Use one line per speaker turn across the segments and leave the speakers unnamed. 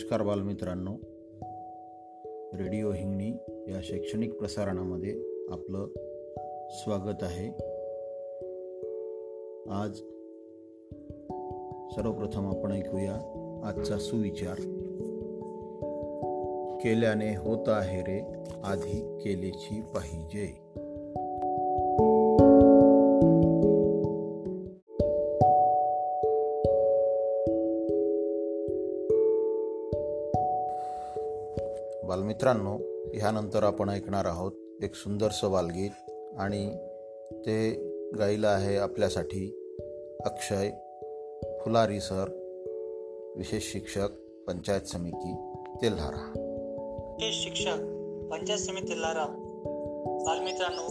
नमस्कार बालमित्रांनो. रेडिओ हिंगणी या शैक्षणिक प्रसारणामध्ये आपलं स्वागत आहे. आज सर्वप्रथम आपण ऐकूया आजचा सुविचार. केल्याने होत आहे रे आधी केलेची पाहिजे. मित्रांनो ह्यानंतर आपण ऐकणार आहोत एक सुंदरसं बालगीत आणि ते गायलं आहे आपल्यासाठी अक्षय फुलारी सर विशेष शिक्षक पंचायत समिती तेल्हारा
विशेष शिक्षक पंचायत समिती तेल्हारा बालमित्रांनो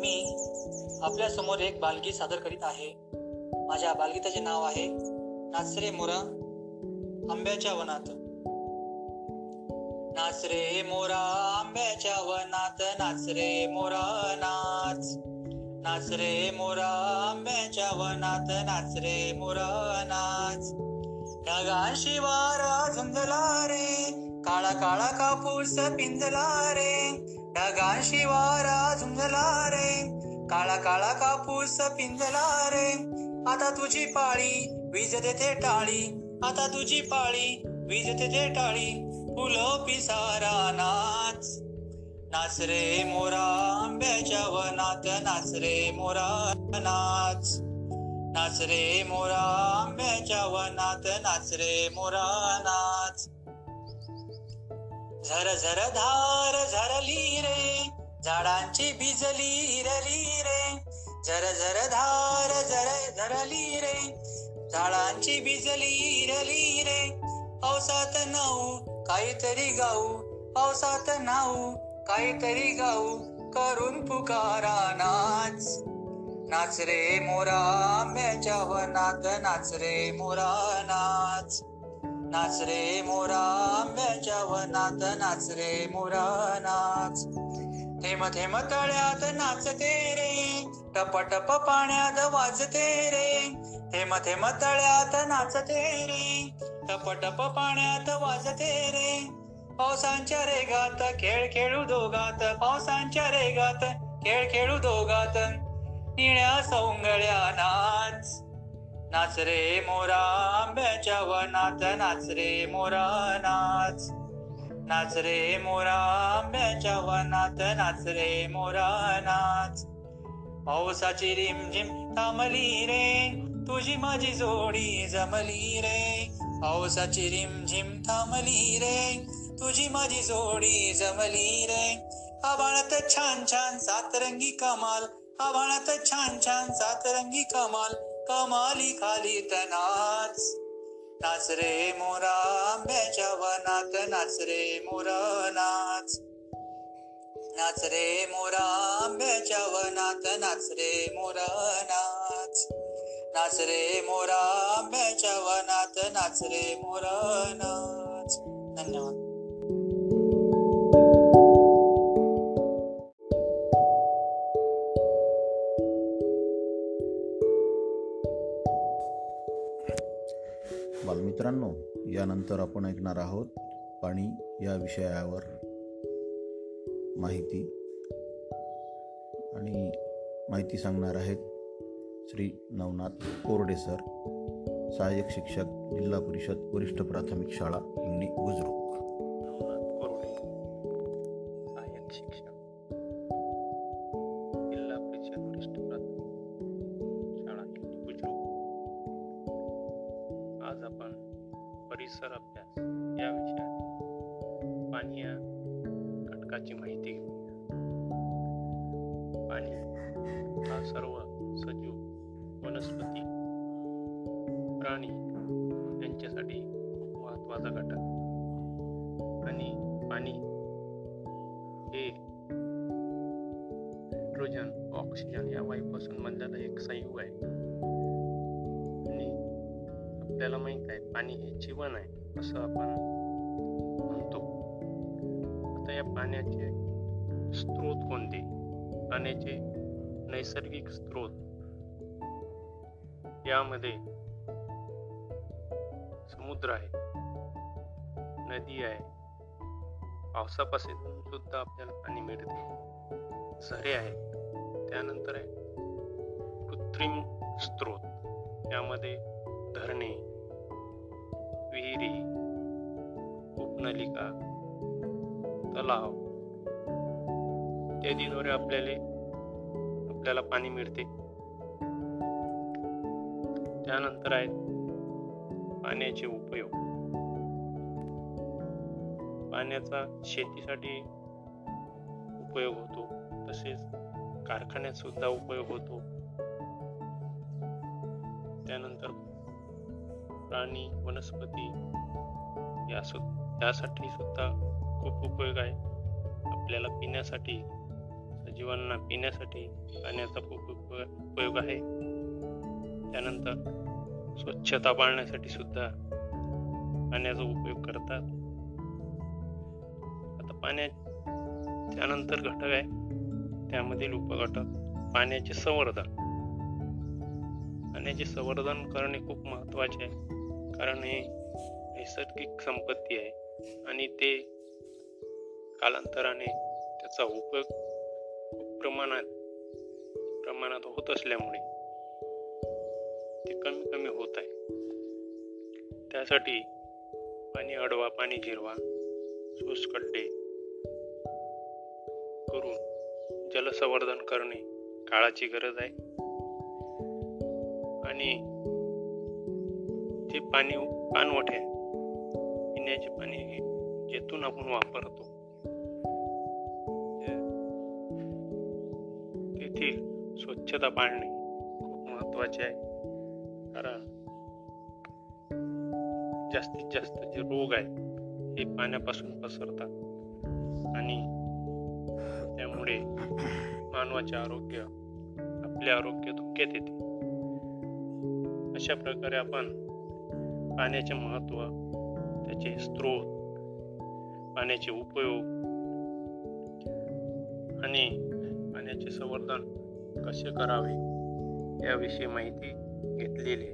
मी आपल्यासमोर एक बालगीत सादर करीत आहे. माझ्या बालगीताचे नाव आहे नाचरे मोरा आंब्याच्या वनात. नाच रे मोरा आंब्याच्या वनात नाच रे मोरा नाच. नाच रे मोरा आंब्याच्या वनात नाच रे मोरा नाच. ढगाशी वारा झुंजला रे काळा काळा कापूस पिंजला रे ढगाशी वारा झुंजला रे काळा काळा कापूस पिंजला रे आता तुझी पाळी वीज देते टाळी. आता तुझी पाळी वीज देते टाळी. फुलं पिसारा नाच. नाच रे मोरा आंब्याच्या वनात नाच रे मोरा नाच. नाच रे मोरा आंब्याच्या वनात नाच रे मोरा नाच. झर झर धार झरली रे झाडांची बिजली हिरली रे. झर झर धार झर झरली रे झाडांची बिजली हिरली रे. पावसात नाऊ काहीतरी गाऊ. पावसात नाऊ काहीतरी गाऊ. करून पुकारा नाच. नाच रे मोरा आंब्याच्या वनात नाच रे मोरा नाच. नाच रे मोरा आंब्याच्या वनात नाच रे मोरा नाच. थेंब थेंब तळ्यात नाचते रे. टप टप पाण्यात वाजते रे. थेंब थेंब तळ्यात नाचते रे. टप टप पाण्यात वाजते रे. पावसांच्या रेगात खेळ खेळू दोघात. पावसांच्या रेगात खेळ खेळू दोघात. निळ्या सौंगळ्या नाच. नाच रे मोरा आंब्याच्या वनात. नाच रे मोरा नाच. नाच रे मोरा आंब्याच्या वनात. नाच रे मोरा नाच. पावसाची रिमझिम थांबली रे. तुझी माझी जोडी जमली रे. पावसाची रिमझिम थांबली रे. तुझी माझी जोडी जमली रे. आबाळात छान छान सातरंगी कमाल. आबाळात छान छान सातरंगी कमाल. कमाली खाली तनाच. नाच रे मोरा आंब्याच्या वनात नाच रे मोरा नाच. नाच रे मोरा आंब्याच्या वनात नाच रे मोरा नाच. नाच रे मोरा आंब्याच्या वनात नाच रे मोरा नाच. धन्यवाद.
बालमित्रांनो यानंतर आपण ऐकणार आहोत पाणी या विषयावर माहिती. आणि माहिती सांगणार आहेत श्री नवनाथ कोरडे सर सहाय्यक शिक्षक जिल्हा परिषद वरिष्ठ प्राथमिक शाळा इंगणी बुजुर्ग
नवनाथ कोरडे सहाय्यक शिक्षक जिल्हा परिषद वरिष्ठ प्राथमिक शाळा हिंदी बुजुर्ग आज आपण परिसर अभ्यास या विषयात पाणी या घटकाची माहिती घेऊ. प्राणी यांच्यासाठी खूप महत्त्वाचा घटक. आणि पाणी हे हायड्रोजन ऑक्सिजन या वायूपासून बनलेलं एक संयुग आहे. आणि आपल्याला माहीत आहे पाणी हे जीवन आहे असं आपण म्हणतो. आता या पाण्याचे स्रोत कोणते? पाण्याचे नैसर्गिक स्रोत. यामध्ये समुद्र आहे. नदी आहे. पावसापासून सुद्धा आपल्याला पाणी मिळते. झरे आहे त्यानंतर आहे कृत्रिम स्त्रोत. यामध्ये धरणे विहिरी उपनलिका तलाव इत्यादीद्वारे आपल्याला आपल्याला पाणी मिळते. त्यानंतर आहेत पाण्याचे उपयोग. पाण्याचा शेतीसाठी उपयोग होतो. तसेच कारखान्यात सुद्धा उपयोग होतो. त्यानंतर प्राणी वनस्पती या सु यासाठी सुद्धा खूप उपयोग आहे. आपल्याला पिण्यासाठी सजीवांना पिण्यासाठी पाण्याचा खूप उपयोग आहे. त्यानंतर स्वच्छता पाळण्यासाठी सुद्धा पाण्याचा उपयोग करतात. आता पाण्या त्यानंतर घटक आहे. त्यामधील उपघटक पाण्याचे संवर्धन. पाण्याचे संवर्धन करणे खूप महत्त्वाचे आहे. कारण हे नैसर्गिक संपत्ती आहे आणि ते कालांतराने त्याचा उपयोग खूप प्रमाणात प्रमाणात होत असल्यामुळे ते कमी कमी होत आहे. त्यासाठी पाणी अडवा पाणी जिरवा सोसखड्डे करून जलसंवर्धन करणे काळाची गरज आहे. आणि ते पाणी पानवठे पिण्याचे पाणी जेथून आपण वापरतो तेथील स्वच्छता पाळणे खूप महत्त्वाचे आहे. कारण जास्तीत जास्त जे रोग आहेत हे पाण्यापासून पसरतात. आणि त्यामुळे मानवाचे आरोग्य आपले आरोग्य धोक्यात येते. अशा प्रकारे आपण पाण्याचे महत्त्व त्याचे स्रोत पाण्याचे उपयोग आणि पाण्याचे संवर्धन कसे करावे याविषयी माहिती घेतलेली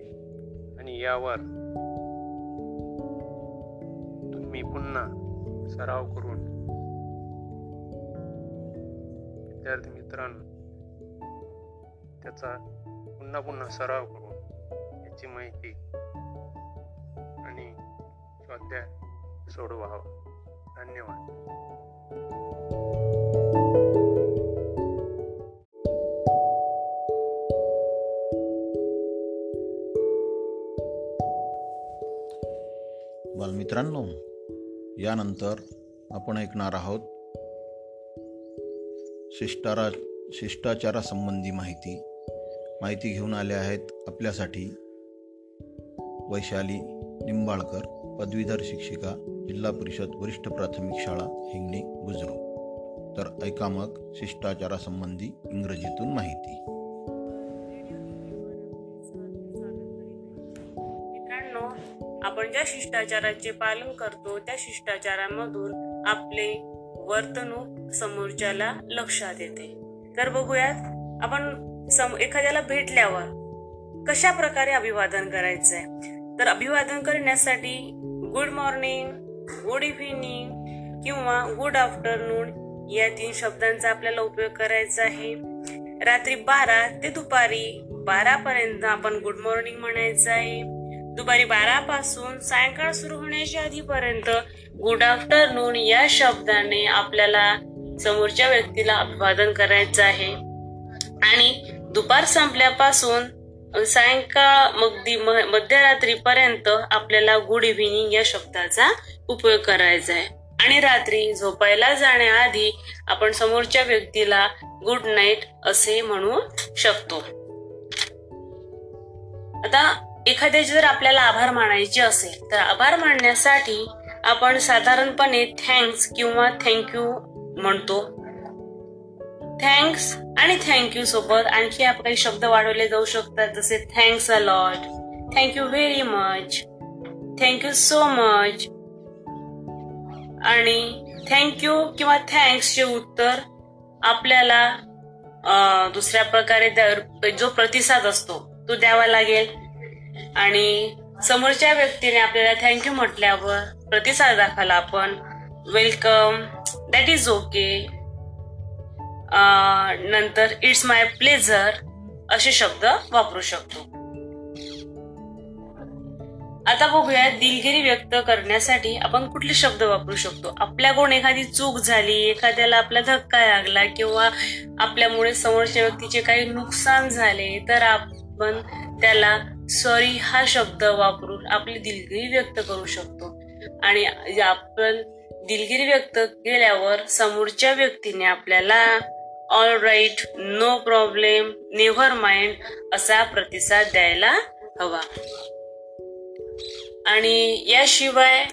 आणि यावर तुम्ही पुन्हा सराव करून विद्यार्थी मित्रांनो त्याचा पुन्हा पुन्हा सराव करून याची माहिती आणि स्वाध्याय सोडवावा. धन्यवाद.
बालमित्रांनो यानंतर आपण ऐकणार आहोत शिष्टारा शिष्टाचारासंबंधी माहिती. माहिती घेऊन आले आहेत आपल्यासाठी वैशाली निंबाळकर पदवीधर शिक्षिका जिल्हा परिषद वरिष्ठ प्राथमिक शाळा हिंगणी बुजुर्ग तर ऐका मग शिष्टाचारासंबंधी इंग्रजीतून माहिती.
मित्रांनो आपण ज्या शिष्टाचाराचे पालन करतो त्या शिष्टाचारामधून आपले वर्तणूक समोरच्याला लक्षात येते. तर बघूयात आपण सम एखाद्याला भेटल्यावर कशा प्रकारे अभिवादन करायचंय? तर अभिवादन करण्यासाठी गुड मॉर्निंग गुड इव्हिनिंग किंवा गुड आफ्टरनून या तीन शब्दांचा आपल्याला उपयोग करायचा आहे. रात्री बारा ते दुपारी बारा पर्यंत आपण गुड मॉर्निंग म्हणायचं आहे. दुपारी बारा पासून सायंकाळ सुरू होण्याच्या आधीपर्यंत गुड आफ्टरनून या शब्दाने आपल्याला समोरच्या व्यक्तीला अभिवादन करायचं आहे. आणि दुपार संपल्यापासून सायंकाळ अगदी मध्यरात्रीपर्यंत आपल्याला गुड इव्हिनिंग या शब्दाचा उपयोग करायचा आहे. आणि रात्री झोपायला जाण्याआधी आपण समोरच्या व्यक्तीला गुड नाईट असे म्हणू शकतो. आता एखाद्याचे जर आपल्याला आभार मानायचे असेल तर आभार मानण्यासाठी आपण साधारणपणे थँक्स किंवा थँक्यू म्हणतो. थँक्स आणि थँक्यू सोबत आणखी आप काही शब्द वाढवले जाऊ शकतात जसे thanks a lot thank you very much thank you so much आणि थँक्यू किंवा थँक्सचे उत्तर आपल्याला दुसऱ्या प्रकारे जो प्रतिसाद असतो तो द्यावा लागेल. आणि समोरच्या व्यक्तीने आपल्याला थँक्यू म्हटल्यावर प्रतिसाद दाखवला आपण. वेलकम दॅट इज ओके नंतर इट्स माय प्लेझर असे शब्द वापरू शकतो. आता बघूया दिलगिरी व्यक्त करण्यासाठी आपण कुठले शब्द वापरू शकतो. आपल्याकडून एखादी चूक झाली एखाद्याला आपला धक्का लागला किंवा आपल्यामुळे समोरच्या व्यक्तीचे काही नुकसान झाले तर आपण त्याला सॉरी हा शब्द वापरून आपली दिलगिरी व्यक्त करू शकतो. आणि आपण दिलगिरी व्यक्त केल्यावर समोरच्या व्यक्तीने आपल्याला all right no problem never mind असा प्रतिसाद द्यायला हवा. आणि याशिवाय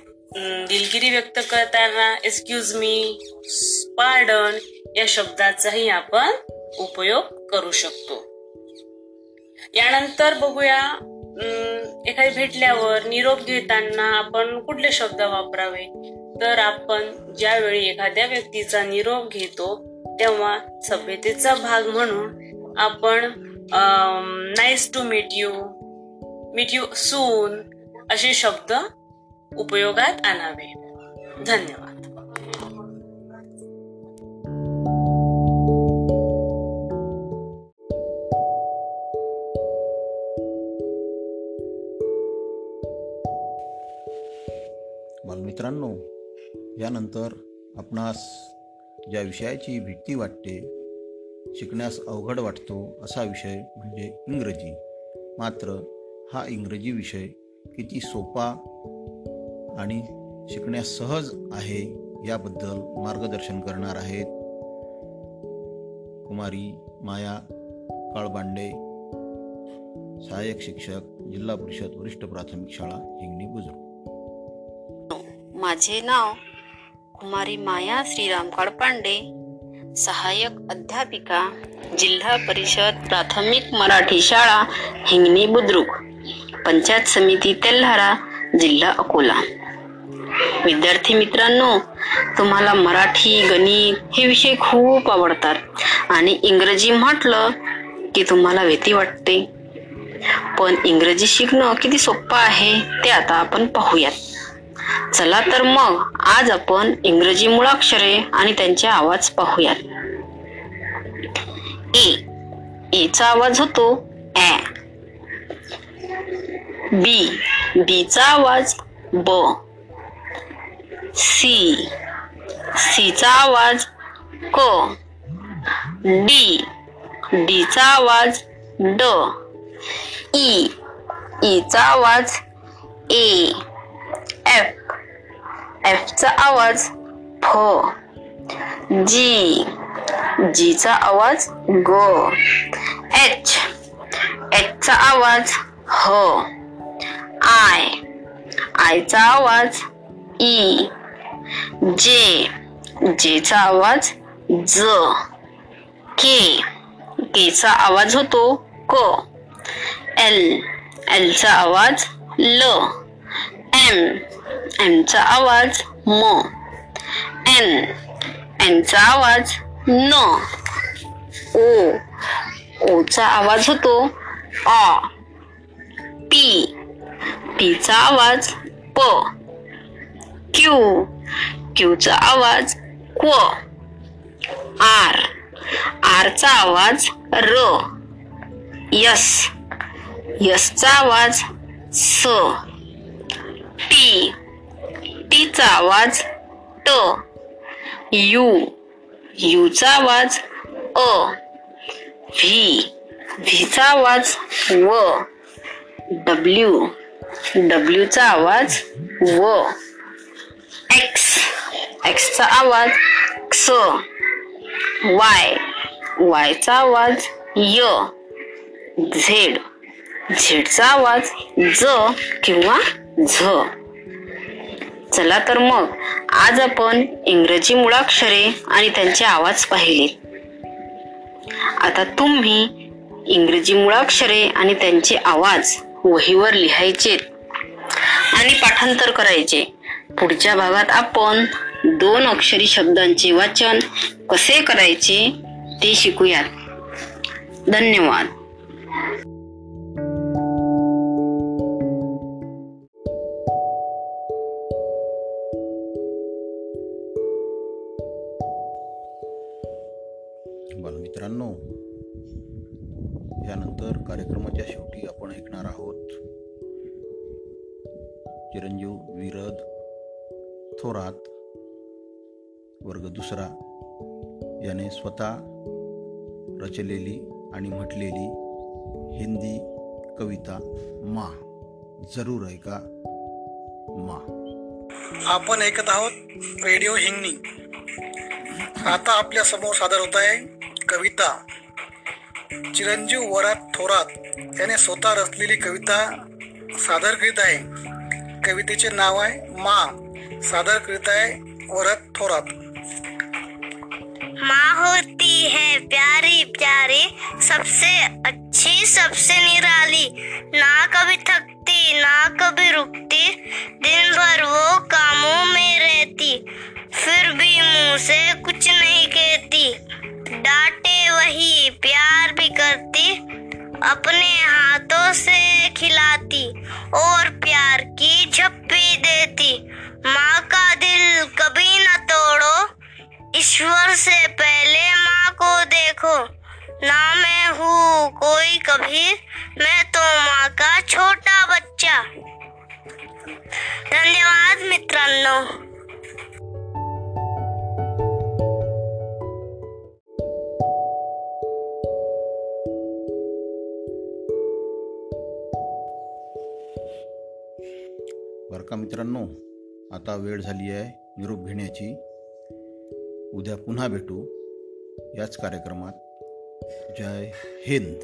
दिलगिरी व्यक्त करताना एक्सक्यूज मी पार्डन या शब्दाचाही आपण उपयोग करू शकतो. यानंतर बघूया एखादी भेटल्यावर निरोप घेताना आपण कुठले शब्द वापरावे? तर आपण ज्यावेळी एखाद्या व्यक्तीचा निरोप घेतो तेव्हा सभ्यतेचा भाग म्हणून आपण nice to meet you meet you soon असे शब्द उपयोगात आणावे. धन्यवाद.
आपणास ज्या विषयाची भीती वाटते शिकण्यास अवघड वाटतो असा विषय म्हणजे इंग्रजी. मात्र हा इंग्रजी विषय किती सोपा आणि शिकण्यास सहज आहे याबद्दल मार्गदर्शन करणार आहेत कुमारी माया काळबांडे सहाय्यक शिक्षक जिल्हा परिषद वरिष्ठ प्राथमिक शाळा हिंगणी बुजुर्ग.
माझे नाव कुमारी माया श्रीराम काळपांडे सहाय्यक अध्यापिका जिल्हा परिषद प्राथमिक मराठी शाळा हिंगणी बुद्रुक पंचायत समिती तेल्हारा जिल्हा अकोला. विद्यार्थी मित्रांनो तुम्हाला मराठी गणित हे विषय खूप आवडतात आणि इंग्रजी म्हटलं की तुम्हाला भीती वाटते. पण इंग्रजी शिकणं किती सोपं आहे ते आता आपण पाहूयात. चला तर मग आज आपण इंग्रजी मुळाक्षरे आणि त्यांचे आवाज पाहूयात. ए एचा आवाज होतो ऍ बी बीचा आवाज ब. सी सीचा आवाज क. डी डीचा आवाज ड. ई ईचा आवाज ए. एफ. एफचा आवाज फ. जी जीचा आवाज ग. एच एचचा आवाज ह. आय आयचा आवाज e. ई जे जेचा आवाज ज के केचा आवाज होतो क. एल एलचा आवाज ल. एम एमचा आवाज म एन एनचा आवाज न ओ ओचा आवाज होतो आ पी पीचा आवाज प. क्यू क्यूचा आवाज क्व आर आरचा आवाज र. यस यसचा आवाज स. टी टीचा आवाज ट यू यूचा आवाज अ. व्ही व्हीचा आवाज व. डब्ल्यू डब्ल्यूचा आवाज व. एक्स एक्सचा आवाज क्स वाय वायचा आवाज य. झेड झेडचा आवाज ज किंवा झ. चला तर मग आज आपण इंग्रजी मुळाक्षरे आणि त्यांचे आवाज पाहिले. आता तुम्ही इंग्रजी मुळाक्षरे आणि त्यांचे आवाज वहीवर लिहायचे आणि पाठांतर करायचे. पुढच्या भागात आपण दोन अक्षरी शब्दांचे वाचन कसे करायचे ते शिकूयात. धन्यवाद.
आणि म्हटलेली हिंदी कविता मा. जरूर ऐका. मा.
आपण ऐकत आहोत रेडिओ हिंगणी. आता आपल्यासमोर सादर होत आहे कविता. चिरंजीव वरात थोरात याने स्वतः रचलेली कविता सादर करीत आहे. कवितेचे नाव आहे मा. सादर करीत आहे वरात थोरात.
माँ होती है प्यारी प्यारी, सबसे अच्छी, सबसे निराली। ना कभी थकती ना कभी रुकती, दिन भर वो कामों में रहती, फिर भी मुँह से कुछ नहीं कहती। डांटे वही, प्यार भी करती, अपने हाथों से खिलाती, और प्यार की झप्पी देती। माँ का दिल कभी न तोड़ो ईश्वर से पहले माँ को देखो। ना मैं हूँ कोई कभी मैं तो माँ का छोटा बच्चा। धन्यवाद मित्रांनो।
बरं मित्रांनो, आता वेळ झाली आहे निरोप घेण्याची. उद्या पुन्हा भेटू याच कार्यक्रमात. जय हिंद.